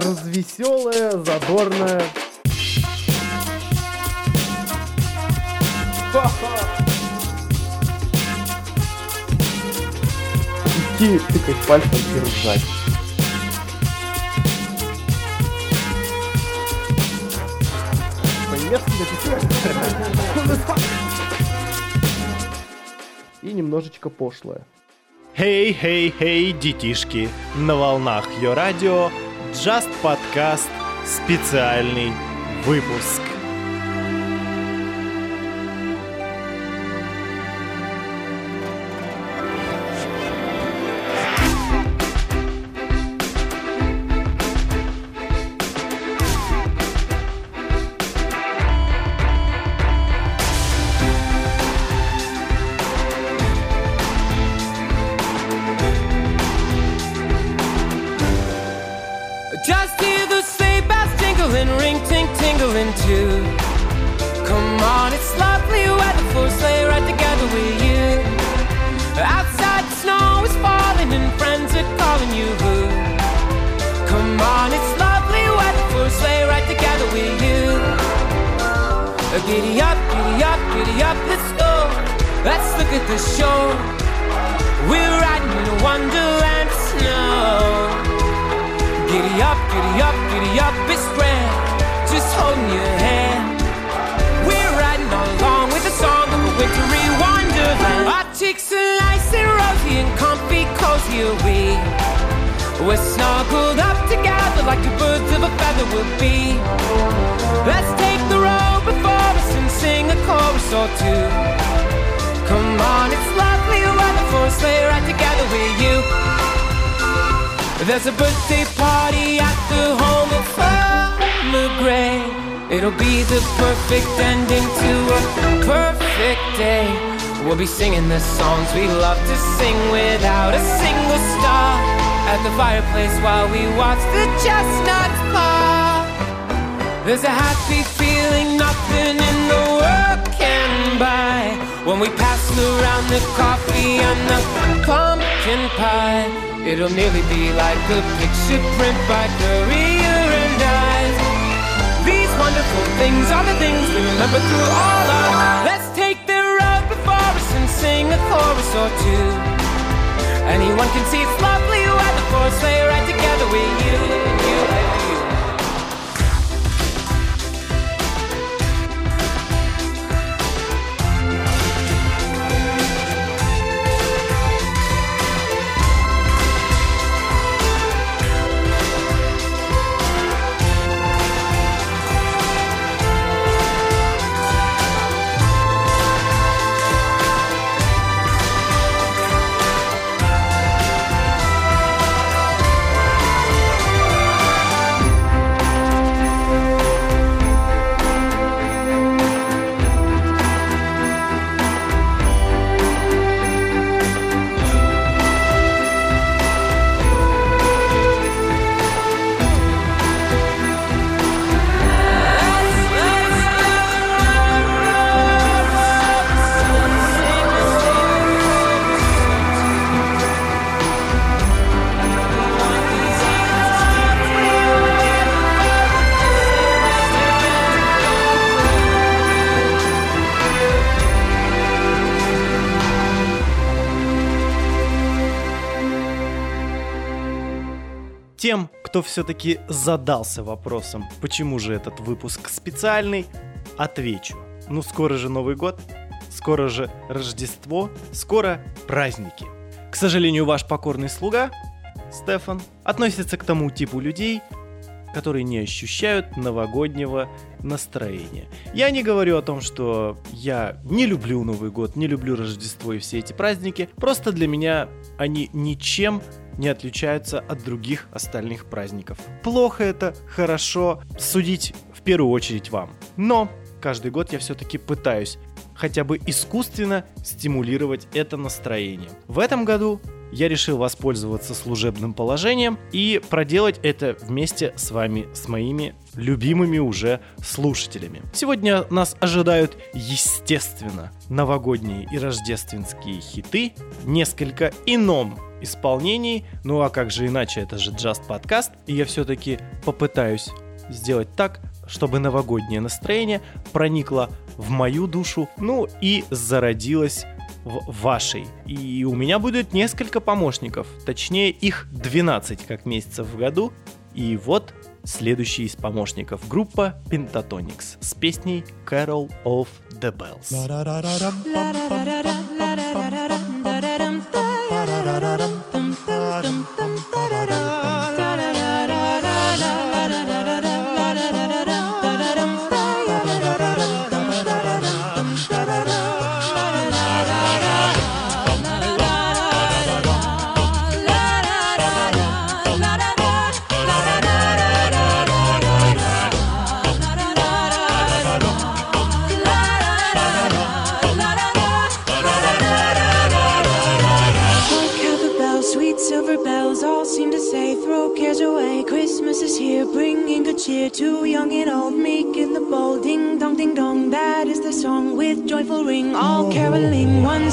развеселая, задорная. Идти тыкать пальцем и ржать. И немножечко пошлое. Хей, хей, хей, детишки! На волнах Йо Радио Just Podcast специальный выпуск. We're snuggled up together like two birds of a feather would be. Let's take the road before us and sing a chorus or two. Come on, it's lovely weather for a sleigh ride together with you. There's a birthday party at the home of Farmer Gray. It'll be the perfect ending to a perfect day. We'll be singing the songs we love to sing without a single star. At the fireplace while we watch the chestnuts pop. There's a happy feeling nothing in the world can buy. When we pass around the coffee and the pumpkin pie. It'll nearly be like a picture print by Currier and Ives. These wonderful things are the things we remember through all our. Lives. Let's take the road before us and sing a chorus or two. Anyone can see it's lovely a sleigh ride together with you, кто все-таки задался вопросом, почему же этот выпуск специальный, отвечу. Ну, скоро же Новый год, скоро же Рождество, скоро праздники. К сожалению, ваш покорный слуга, Стефан, относится к тому типу людей, которые не ощущают новогоднего настроения. Я не говорю о том, что я не люблю Новый год, не люблю Рождество и все эти праздники. Просто для меня они ничем не отличаются от других остальных праздников. Плохо это, хорошо, судить в первую очередь вам. Но каждый год я все-таки пытаюсь хотя бы искусственно стимулировать это настроение. В этом году я решил воспользоваться служебным положением и проделать это вместе с вами, с моими любимыми уже слушателями. Сегодня нас ожидают, естественно, новогодние и рождественские хиты несколько ином исполнений. Ну а как же иначе, это же джаст подкаст. И я все-таки попытаюсь сделать так, чтобы новогоднее настроение проникло в мою душу, ну и зародилось в вашей. И у меня будет несколько помощников, точнее их 12 как месяцев в году. И вот следующий из помощников группа Pentatonix с песней Carol of the Bells. Dum, dum,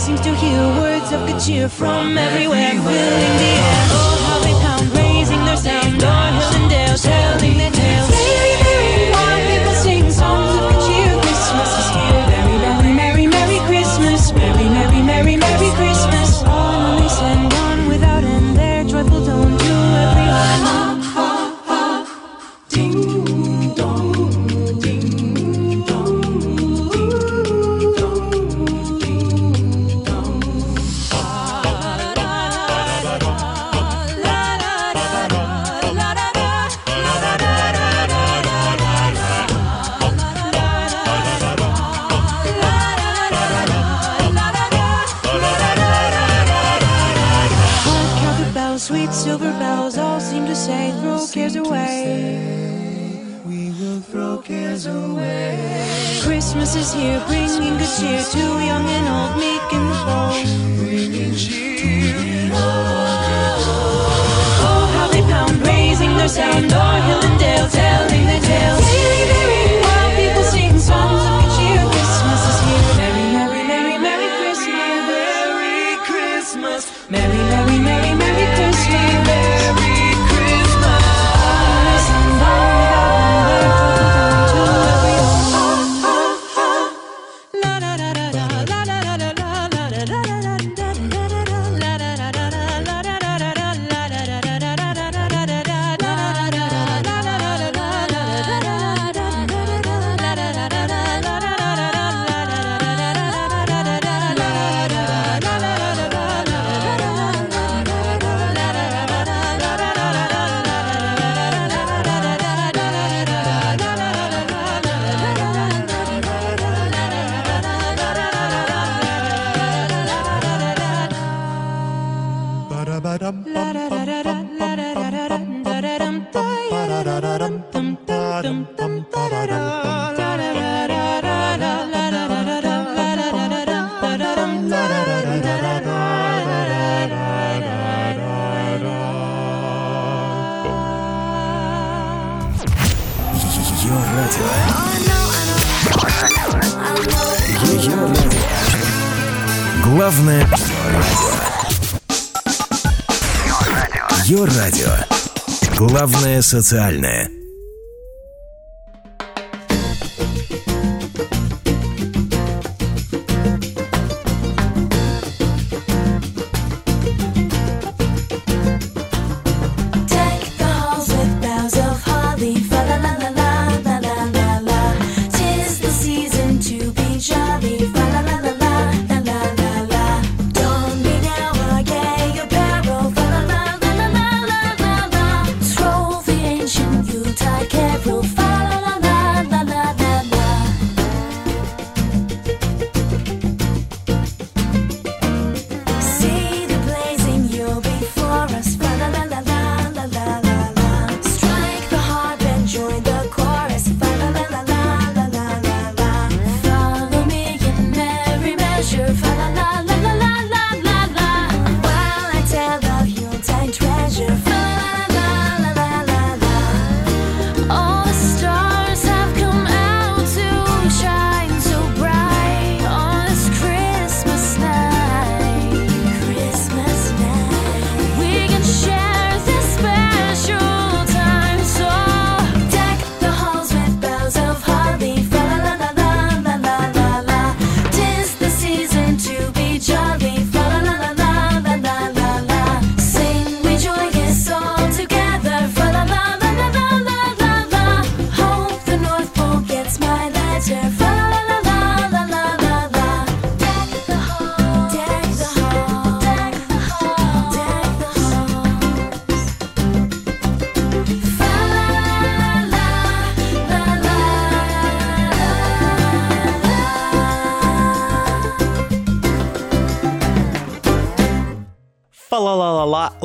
seems to hear words of good cheer from everywhere. Willing We're bringing good cheer to young and old, making the bold. Bringing cheer. Oh, how they pound, raising their sound, o'er hill and dale, telling the tales. Радио. Главное радио. Ее радио. Главное социальное.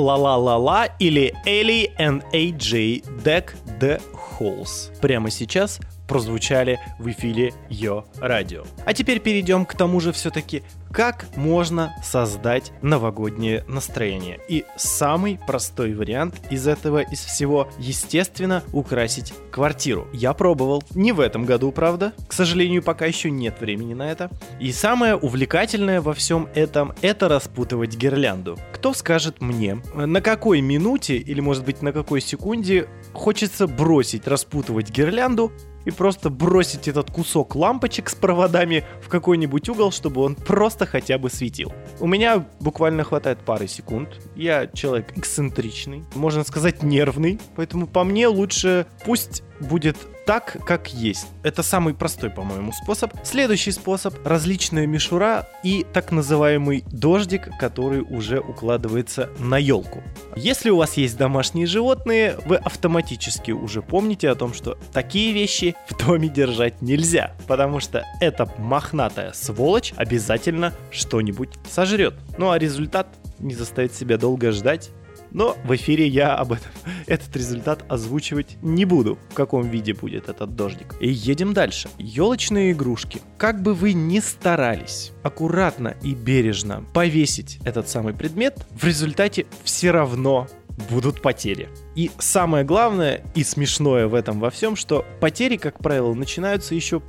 Ла-ла-ла-ла или Ellie and AJ Deck the Halls. Прямо сейчас прозвучали в эфире Йо Радио. А теперь перейдем к тому же все-таки, как можно создать новогоднее настроение. И самый простой вариант из этого, из всего, естественно, украсить квартиру. Я пробовал. Не в этом году, правда. К сожалению, пока еще нет времени на это. И самое увлекательное во всем этом — это распутывать гирлянду. Кто скажет мне, на какой минуте или, может быть, на какой секунде хочется бросить распутывать гирлянду и просто бросить этот кусок лампочек с проводами в какой-нибудь угол, чтобы он просто хотя бы светил. У меня буквально хватает пары секунд. Я человек эксцентричный, можно сказать нервный, поэтому по мне лучше пусть будет так, как есть. Это самый простой, по-моему, способ. Следующий способ — различная мишура и так называемый дождик, который уже укладывается на елку. Если у вас есть домашние животные, вы автоматически уже помните о том, что такие вещи в доме держать нельзя, потому что эта мохнатая сволочь обязательно что-нибудь сожрет. Ну а результат не заставит себя долго ждать. Но в эфире я об этом, этот результат озвучивать не буду, в каком виде будет этот дождик. И едем дальше. Елочные игрушки. Как бы вы ни старались аккуратно и бережно повесить этот самый предмет, в результате все равно будут потери. И самое главное и смешное в этом во всем, что потери, как правило, начинаются еще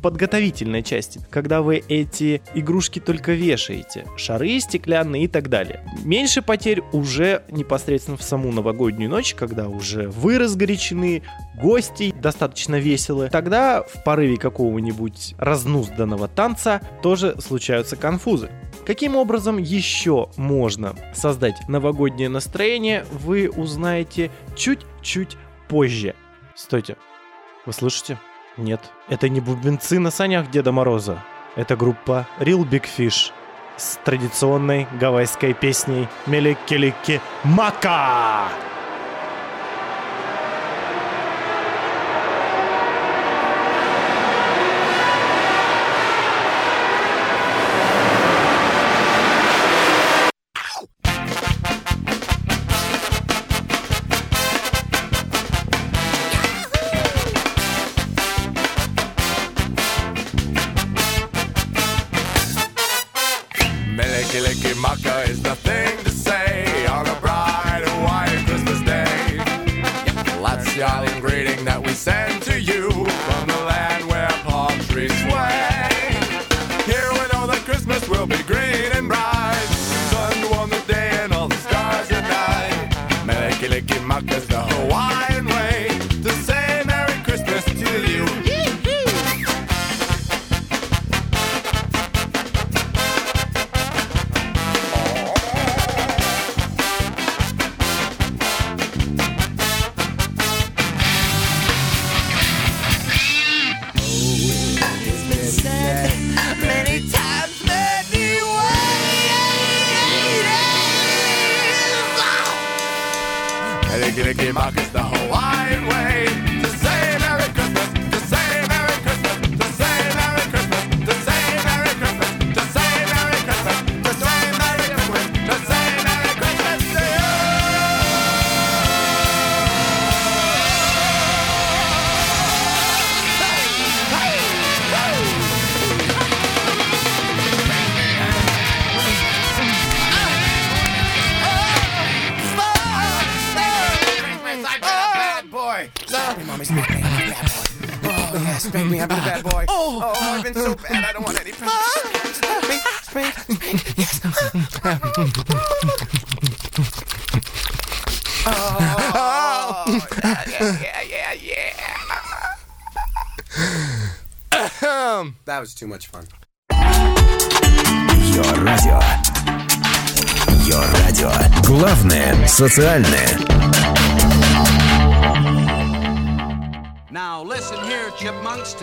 подготовительной части, когда вы эти игрушки только вешаете, шары стеклянные и так далее. Меньше потерь уже непосредственно в саму новогоднюю ночь, когда уже вы разгорячены, гости достаточно веселы. Тогда в порыве какого-нибудь разнузданного танца тоже случаются конфузы. Каким образом еще можно создать новогоднее настроение, вы узнаете чуть-чуть позже. Стойте, вы слышите? Нет, это не бубенцы на санях Деда Мороза. Это группа Real Big Fish с традиционной гавайской песней Мелекелики Мака. they're gonna give Marcus the Hawaiian way. I've been a bad boy. Oh, I've been so bad. I don't want any. Yes. Oh, yeah, yeah, yeah, yeah. that was too much fun. Йо радио. Йо радио. Главное социальное.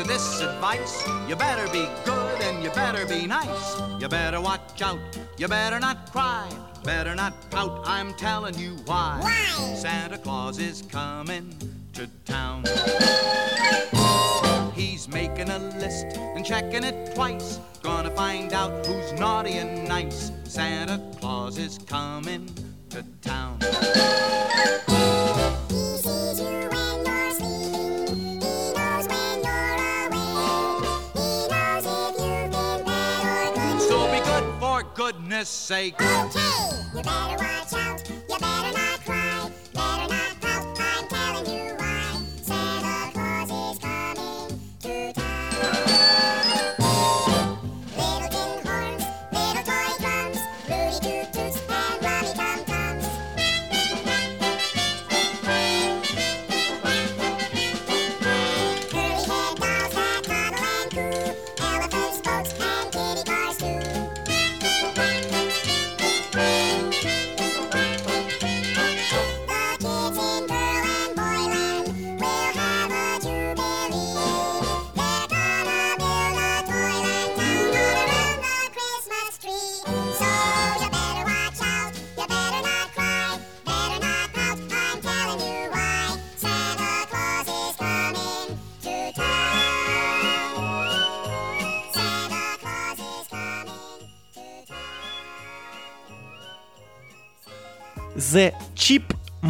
This advice. You better be good and you better be nice. You better watch out, you better not cry, better not pout, I'm telling you why. Santa Claus is coming to town. He's making a list and checking it twice. Gonna find out who's naughty and nice. Santa Claus is coming to town. goodness sake. Okay, you better watch out.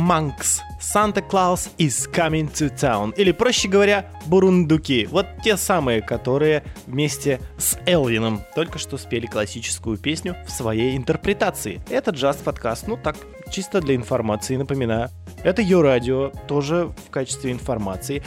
Chipmunks. Santa Claus is coming to town. Или, проще говоря, бурундуки. Вот те самые, которые вместе с Элвином только что спели классическую песню в своей интерпретации. Это джаз-подкаст, ну так, чисто для информации, напоминаю. Это ее радио, тоже в качестве информации.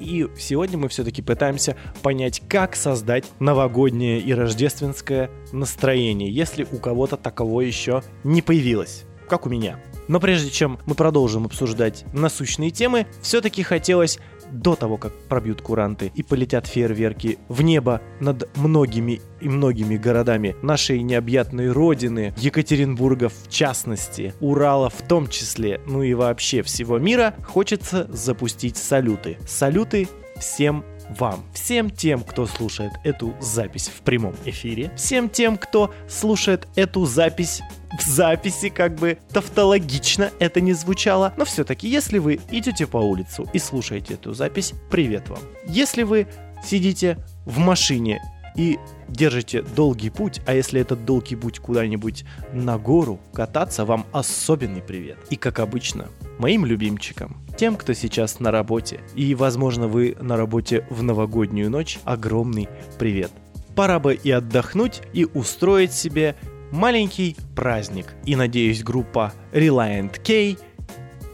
И сегодня мы все-таки пытаемся понять, как создать новогоднее и рождественское настроение, если у кого-то таково еще не появилось, как у меня. Но прежде чем мы продолжим обсуждать насущные темы, все-таки хотелось до того, как пробьют куранты и полетят фейерверки в небо над многими и многими городами нашей необъятной родины, Екатеринбурга в частности, Урала в том числе, ну и вообще всего мира, хочется запустить салюты. Салюты всем вам, всем тем, кто слушает эту запись в прямом эфире, всем тем, кто слушает эту запись в записи, как бы тавтологично это не звучало, но все-таки, если вы идете по улицу и слушаете эту запись, привет вам. Если вы сидите в машине и держите долгий путь, а если этот долгий путь куда-нибудь на гору кататься, вам особенный привет. И как обычно, моим любимчикам, тем, кто сейчас на работе, и, возможно, вы на работе в новогоднюю ночь, огромный привет. Пора бы и отдохнуть, и устроить себе маленький праздник. И надеюсь, группа Reliant K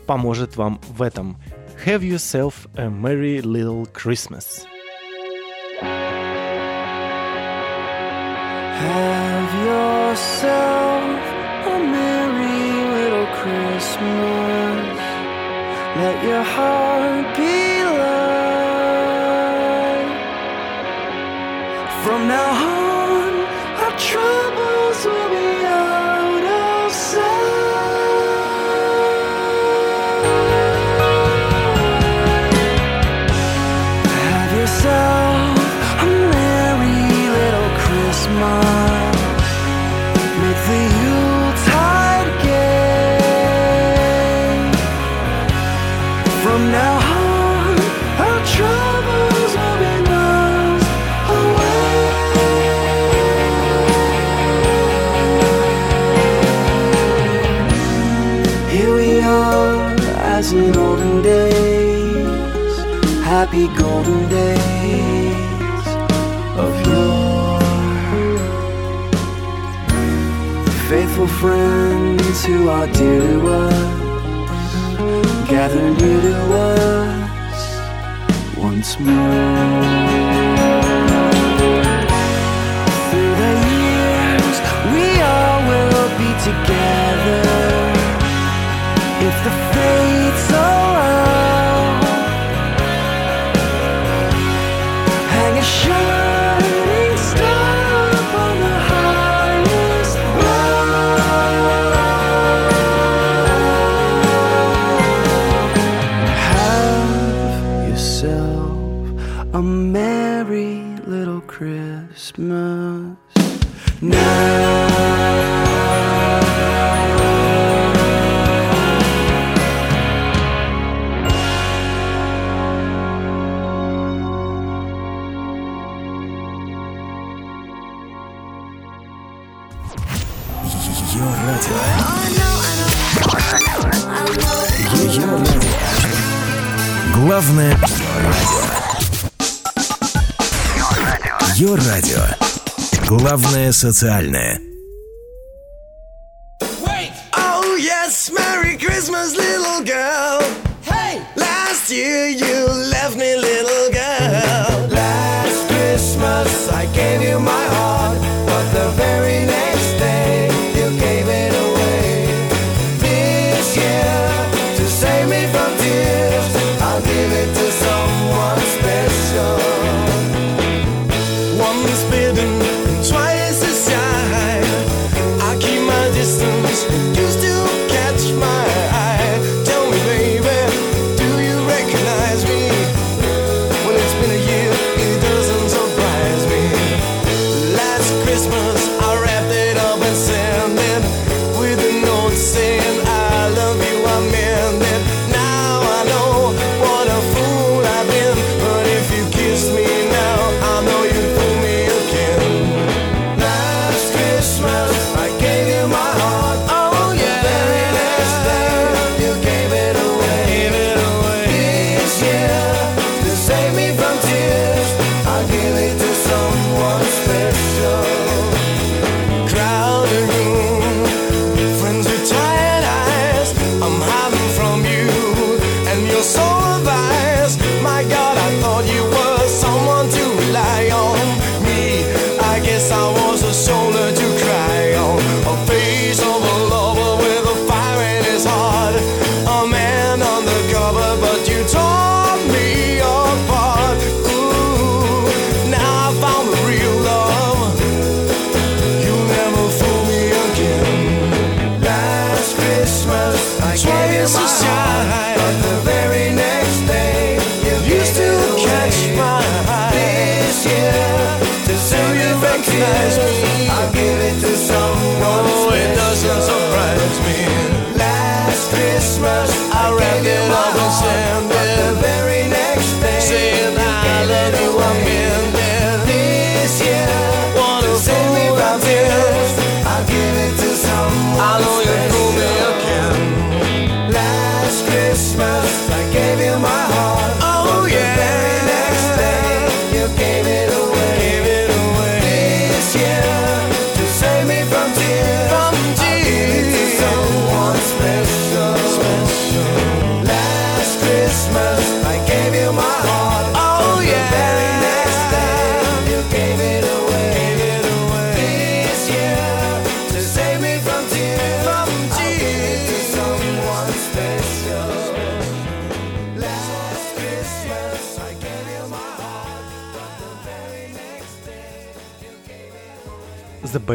поможет вам в этом. Have yourself a merry little Christmas. Have yourself a merry little Christmas. Let your heart be light. From now on, friends who are dear to us gather near to us once more. Through the years, we all will be together Социальное.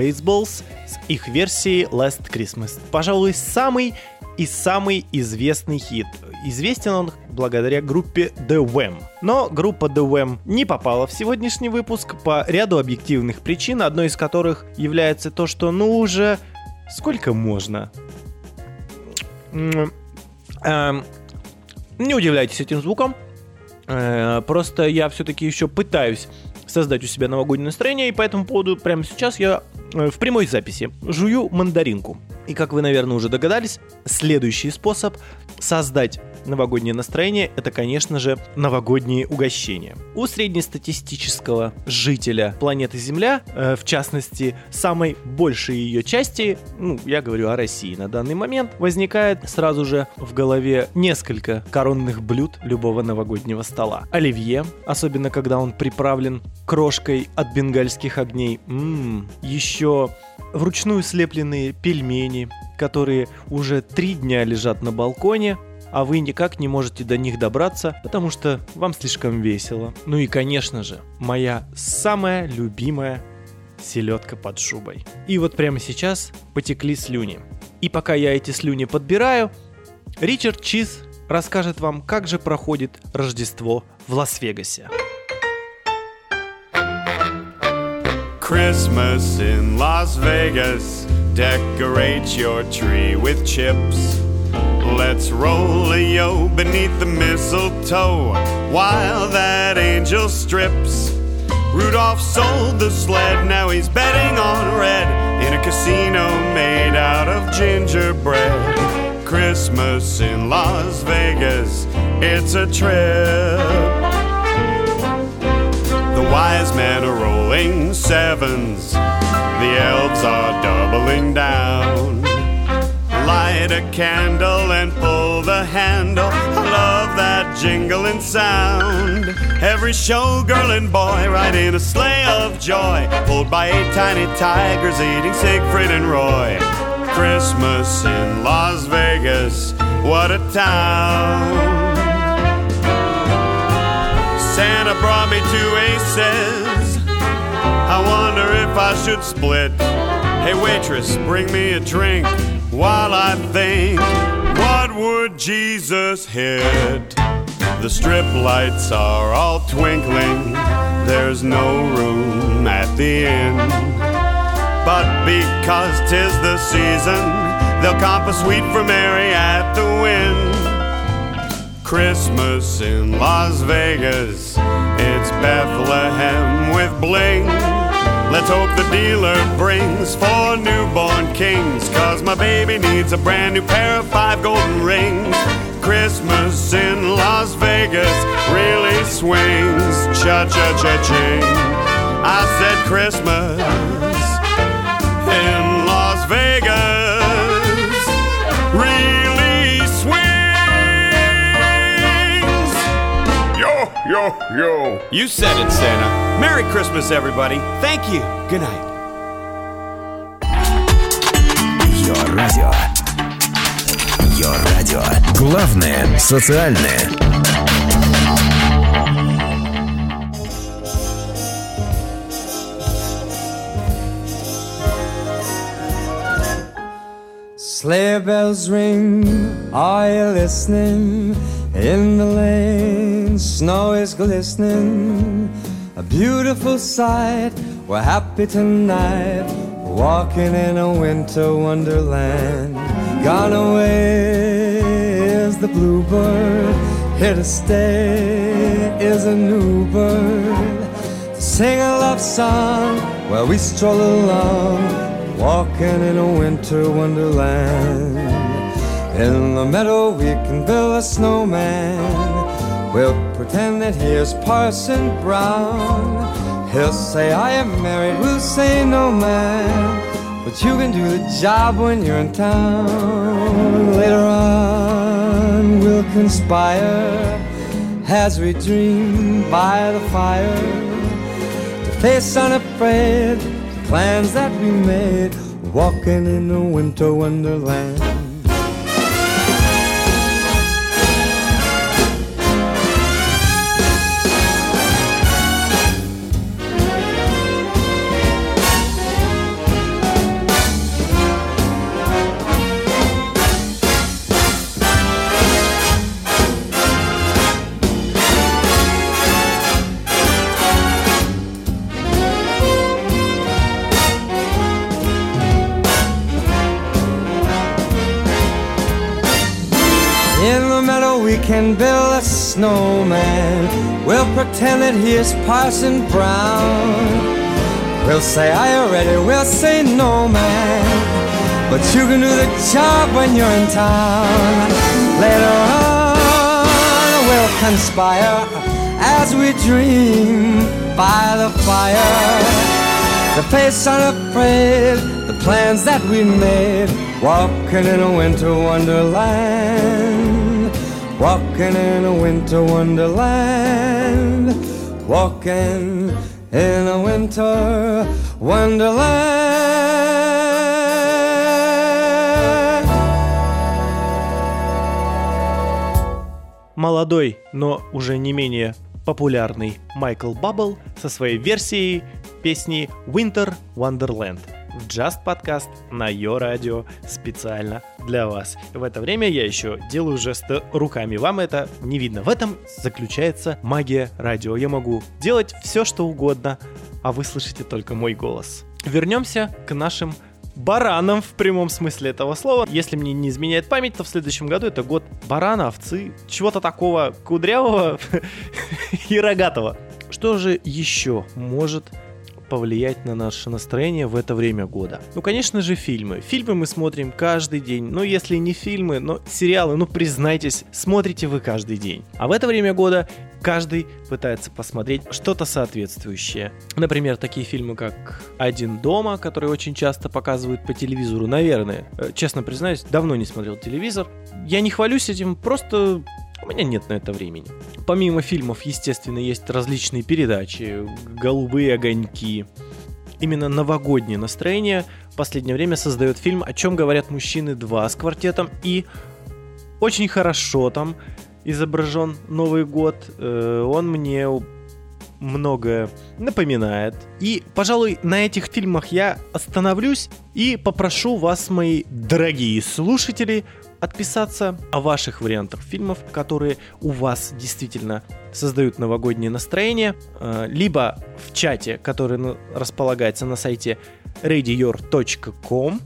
Baseballs с их версией Last Christmas. Пожалуй, самый и самый известный хит. Известен он благодаря группе The Wham. Но группа The Wham не попала в сегодняшний выпуск по ряду объективных причин, одной из которых является то, что ну уже сколько можно. Эм, Не удивляйтесь этим звуком. Э, Просто я все-таки еще пытаюсь создать у себя новогоднее настроение, и по этому поводу прямо сейчас я э, в прямой записи жую мандаринку. И как вы, наверное, уже догадались, следующий способ создать новогоднее настроение – это, конечно же, новогодние угощения. У среднестатистического жителя планеты Земля, э, в частности, самой большей ее части, ну, я говорю о России на данный момент, возникает сразу же в голове несколько коронных блюд любого новогоднего стола. Оливье, особенно когда он приправлен крошкой от бенгальских огней. Ммм, еще вручную слепленные пельмени, которые уже три дня лежат на балконе, а вы никак не можете до них добраться, потому что вам слишком весело. Ну и, конечно же, моя самая любимая селедка под шубой. И вот прямо сейчас потекли слюни. И пока я эти слюни подбираю, Ричард Чиз расскажет вам, как же проходит Рождество в Лас-Вегасе. Christmas in Las Vegas. Decorate your tree with chips. Let's roll a yo beneath the mistletoe while that angel strips. Rudolph sold the sled, now he's betting on red in a casino made out of gingerbread. Christmas in Las Vegas it's a trip. The wise men are rolling sevens, the elves are doubling down. Light a candle and pull the handle. I love that jingling sound. Every showgirl and boy ride in a sleigh of joy, pulled by eight tiny tigers eating Siegfried and Roy. Christmas in Las Vegas, what a town! Santa brought me two aces. I wonder if I should split. Hey, waitress, bring me a drink while I think. What would Jesus hit? The strip lights are all twinkling. There's no room at the inn. But because 'tis the season, they'll comp a suite for Mary at the Wynn. Christmas in Las Vegas. It's Bethlehem with bling. Let's hope the dealer brings four newborn kings. Cause my baby needs a brand new pair of five golden rings. Christmas in Las Vegas really swings. Cha cha cha ching. I said Christmas Yo, yo, yo. You said it, Santa. Merry Christmas, everybody. Thank you. Good night. Ее радио. Ее радио. Главное социальное. Sleigh bells ring, are you listening? In the lane, snow is glistening. A beautiful sight, we're happy tonight. Walking in a winter wonderland. Gone away is the bluebird, here to stay is a new bird. To sing a love song while we stroll along, walking in a winter wonderland. In the meadow we can build a snowman. We'll pretend that here's Parson Brown. He'll say I am married, we'll say no man. But you can do the job when you're in town. Later on we'll conspire as we dream by the fire to face unafraid the plans that we made, walking in a winter wonderland. Can build a snowman. We'll pretend that he is Parson Brown. We'll say, I already. We'll say, No, man. But you can do the job when you're in town. Later on, we'll conspire as we dream by the fire. To face unafraid the plans that we made, walking in a winter wonderland, walking in a winter wonderland, walking in a winter wonderland. Молодой, но уже не менее популярный Майкл Баббл со своей версией песни Winter Wonderland в Just подкаст на Йо Радио специально для вас. В это время я еще делаю жесты руками. Вам это не видно. В этом заключается магия радио. Я могу делать все, что угодно, а вы слышите только мой голос. Вернемся к нашим баранам в прямом смысле этого слова. Если мне не изменяет память, то в следующем году это год барана, овцы, чего-то такого кудрявого и рогатого. Что же еще может повлиять на наше настроение в это время года? Ну, конечно же, фильмы. Фильмы мы смотрим каждый день. Ну, если не фильмы, но сериалы, ну, признайтесь, смотрите вы каждый день. А в это время года каждый пытается посмотреть что-то соответствующее. Например, такие фильмы, как «Один дома», которые очень часто показывают по телевизору, наверное. Э, Честно признаюсь, давно не смотрел телевизор. Я не хвалюсь этим, просто у меня нет на это времени. Помимо фильмов, естественно, есть различные передачи, голубые огоньки. Именно новогоднее настроение в последнее время создает фильм «О чем говорят мужчины 2» с квартетом и очень хорошо там изображен Новый год. Э, Он мне многое напоминает. И, пожалуй, на этих фильмах я остановлюсь и попрошу вас, мои дорогие слушатели, отписаться о ваших вариантах фильмов, которые у вас действительно создают новогоднее настроение, э, либо в чате, который располагается на сайте radior.com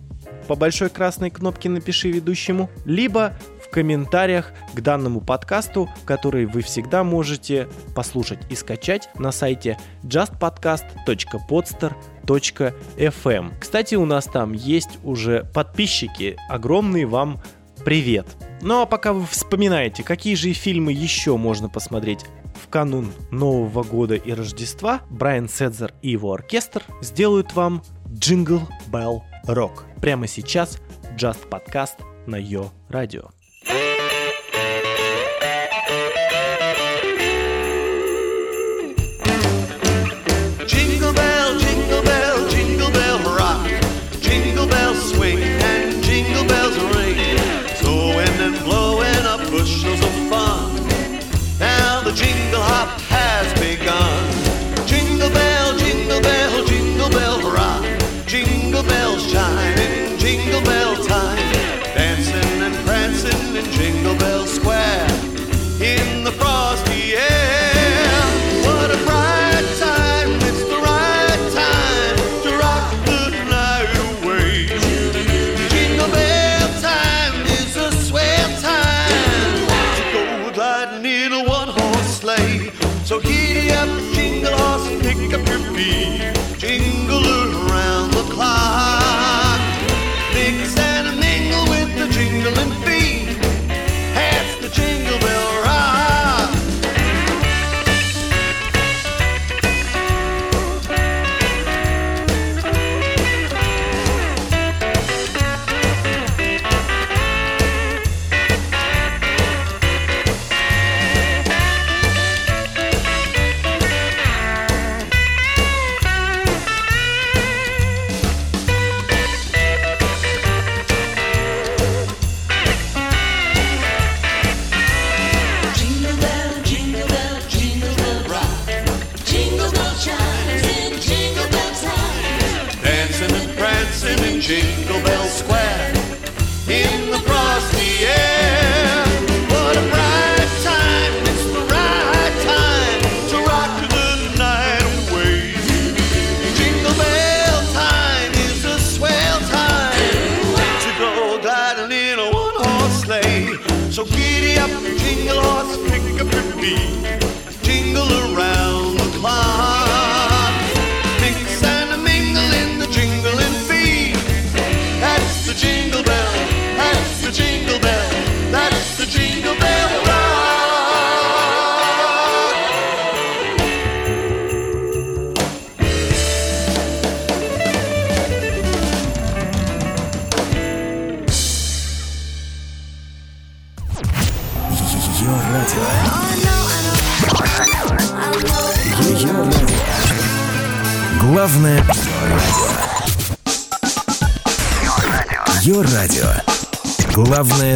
по большой красной кнопке «Напиши ведущему», либо в комментариях к данному подкасту, который вы всегда можете послушать и скачать на сайте justpodcast.podster.fm. Кстати, у нас там есть уже подписчики. Огромный вам привет! Ну а пока вы вспоминаете, какие же фильмы еще можно посмотреть в канун Нового года и Рождества, Брайан Седзер и его оркестр сделают вам Jingle Bell Rock. Прямо сейчас Just Podcast на Йо Радио.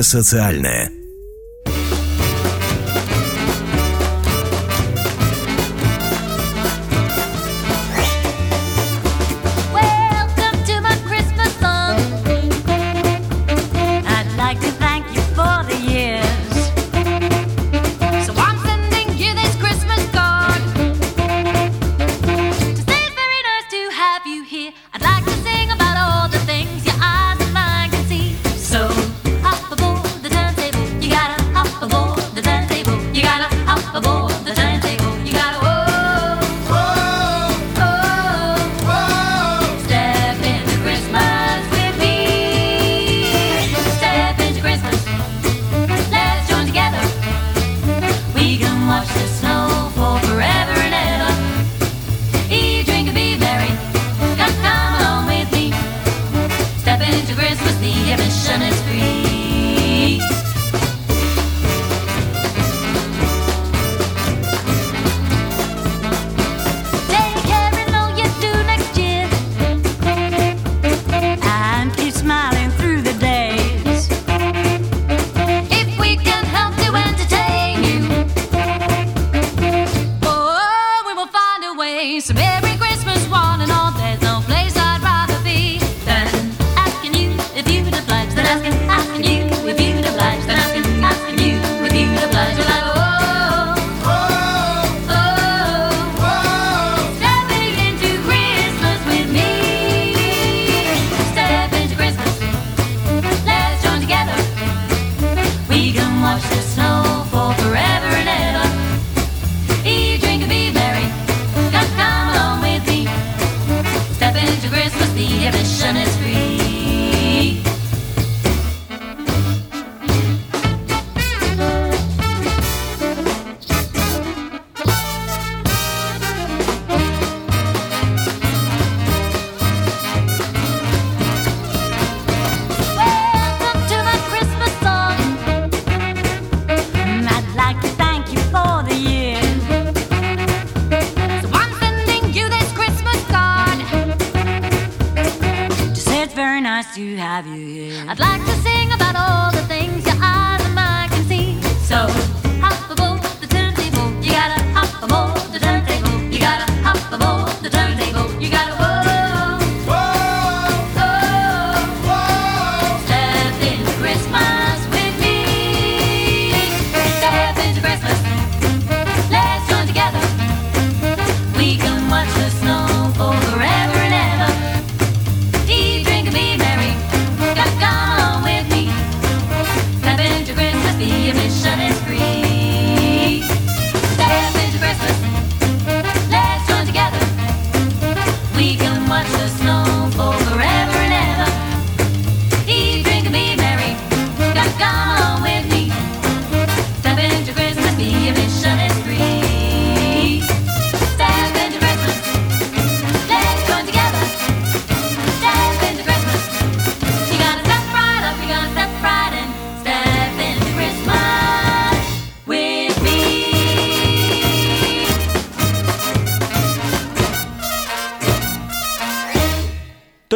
Социальное. the emission.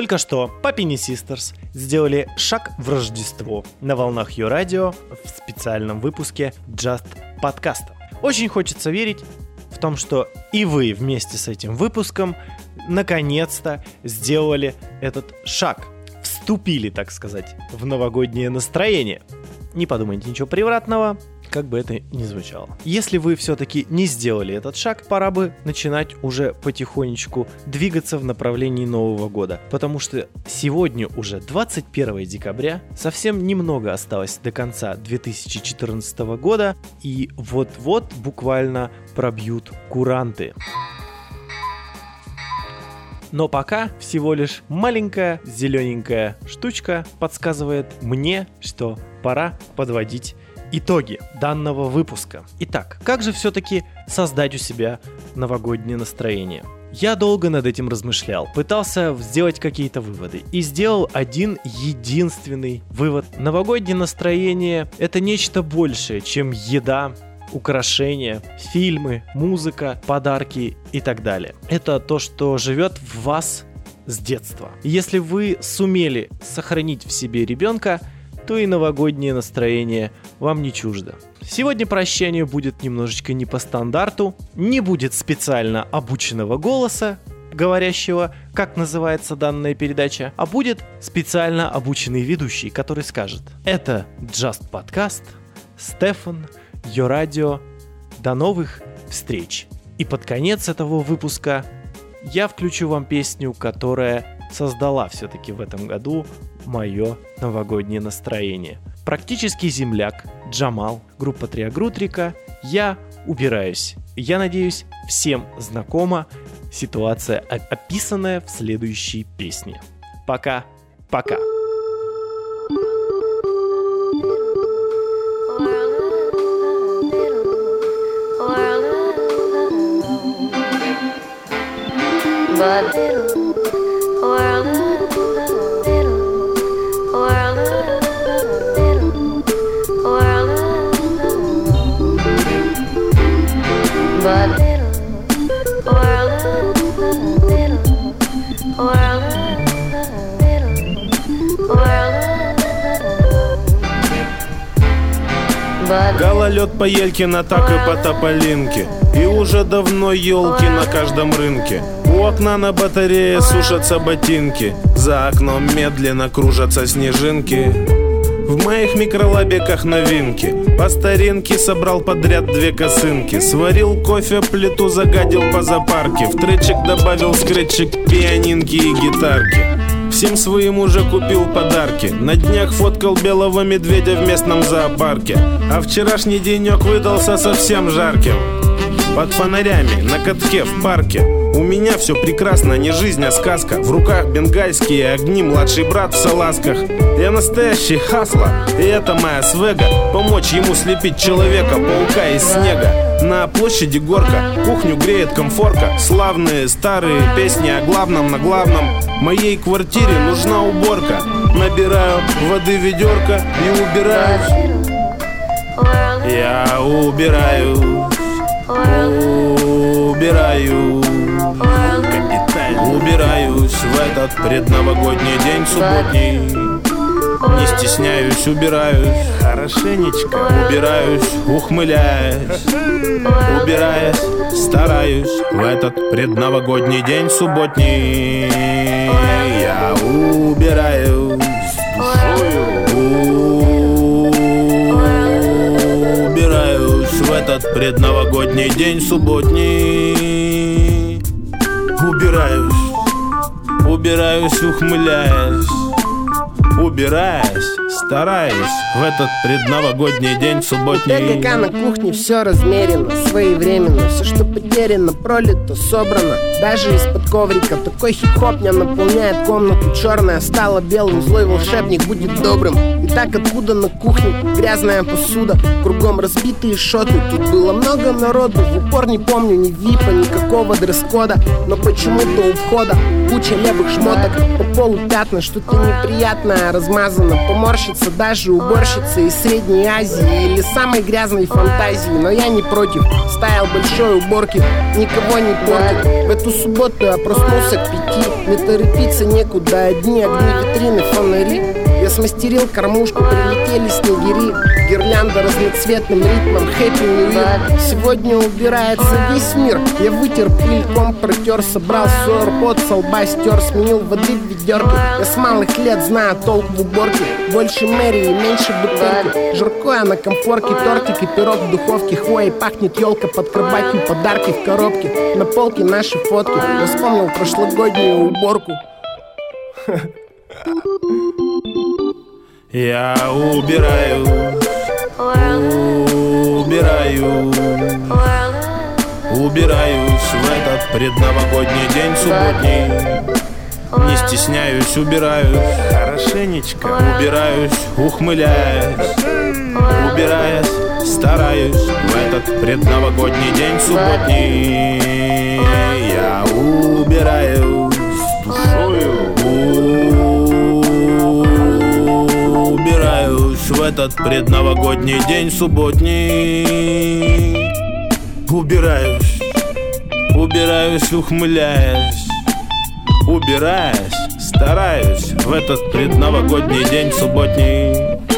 Только что Папини Систерс сделали шаг в Рождество на волнах ее радио в специальном выпуске Just подкаста. Очень хочется верить в том, что и вы вместе с этим выпуском наконец-то сделали этот шаг. Вступили, так сказать, в новогоднее настроение. Не подумайте ничего превратного, как бы это ни звучало. Если вы все-таки не сделали этот шаг, пора бы начинать уже потихонечку двигаться в направлении Нового года. Потому что сегодня уже 21 декабря, совсем немного осталось до конца 2014 года, и вот-вот буквально пробьют куранты. Но пока всего лишь маленькая зелененькая штучка подсказывает мне, что пора подводить итоги данного выпуска. Итак, как же все-таки создать у себя новогоднее настроение? Я долго над этим размышлял, пытался сделать какие-то выводы и сделал один единственный вывод. Новогоднее настроение — это нечто большее, чем еда, украшения, фильмы, музыка, подарки и так далее. Это то, что живет в вас с детства. Если вы сумели сохранить в себе ребенка, то и новогоднее настроение вам не чуждо. Сегодня прощание будет немножечко не по стандарту, не будет специально обученного голоса, говорящего, как называется данная передача, а будет специально обученный ведущий, который скажет «Это Just Podcast, Стефан, Йо Радио, до новых встреч». И под конец этого выпуска я включу вам песню, которая создала все-таки в этом году мое новогоднее настроение. Практически земляк, Джамал, группа Триагрутрика, я убираюсь. Я надеюсь, всем знакома ситуация, описанная в следующей песне. Пока, пока. But Гололед по Елькина, так и по Тополинке. И уже давно елки на каждом рынке. У окна на батарее сушатся ботинки. За окном медленно кружатся снежинки в моих микролабиках новинки. По старинке собрал подряд две косынки. Сварил кофе, плиту загадил по запарке. В тречик добавил скретчик, пианинки и гитарки. Всем своим уже купил подарки. На днях фоткал белого медведя в местном зоопарке. А вчерашний денек выдался совсем жарким под фонарями, на катке, в парке. У меня все прекрасно, не жизнь, а сказка. В руках бенгальские огни, младший брат в салазках. Я настоящий хасла, и это моя свега. Помочь ему слепить человека, паука из снега. На площади горка, кухню греет комфорка. Славные старые песни о главном на главном. Моей квартире нужна уборка. Набираю воды ведерко и убираюсь. Я убираю убираю. Капитально убираюсь в этот предновогодний день субботний. Не стесняюсь, убираюсь. Хорошенечко. Убираюсь, ухмыляясь. Убираясь, стараюсь В этот предновогодний день субботний. Я убираюсь Убираюсь этот предновогодний день субботний. Убираюсь, убираюсь, ухмыляясь. Убираясь, стараюсь в этот предновогодний день субботний. ТГК на кухне все размерено, своевременно. Все, что потеряно, пролито, собрано Даже из-под коврика. Такой хип-хоп не наполняет комнату Черная. Стала белым, злой волшебник будет добрым. И так откуда на кухне грязная посуда? Кругом разбитые шоты. Тут было много народу. В упор не помню ни випа, никакого дресс-кода. Но почему-то у входа куча левых шмоток. По полу пятна, что-то неприятное размазано. Поморщится даже уборщица из Средней Азии Или самой грязной фантазии. Но я не против, стайл большой уборки Никого не портит Эту субботу я проснулся к пяти. Не торопиться некуда, одни огни витрины, фонари Я смастерил кормушку, прилетели снегири Гирлянда разноцветным ритмом New Year. Сегодня убирается весь мир. Я вытер пыль, комп протер, собрал свой пот со стер, сменил воды в ведерке. Я с малых лет знаю толк в уборке. Больше мэрии, меньше бутылки. Жаркое на комфорке, тортик и пирог в духовке. Хвоей пахнет елка под кроватью, подарки в коробке. На полке наши фотки. Я вспомнил прошлогоднюю уборку Я убираю, убираю, убираюсь в этот предновогодний день субботний. Не стесняюсь, убираюсь. Хорошенечко, убираюсь, ухмыляясь, убираясь, стараюсь в этот предновогодний день субботний. Я убираюсь этот предновогодний день субботний. Убираюсь, убираюсь, ухмыляясь, убираясь, стараюсь в этот предновогодний день субботний.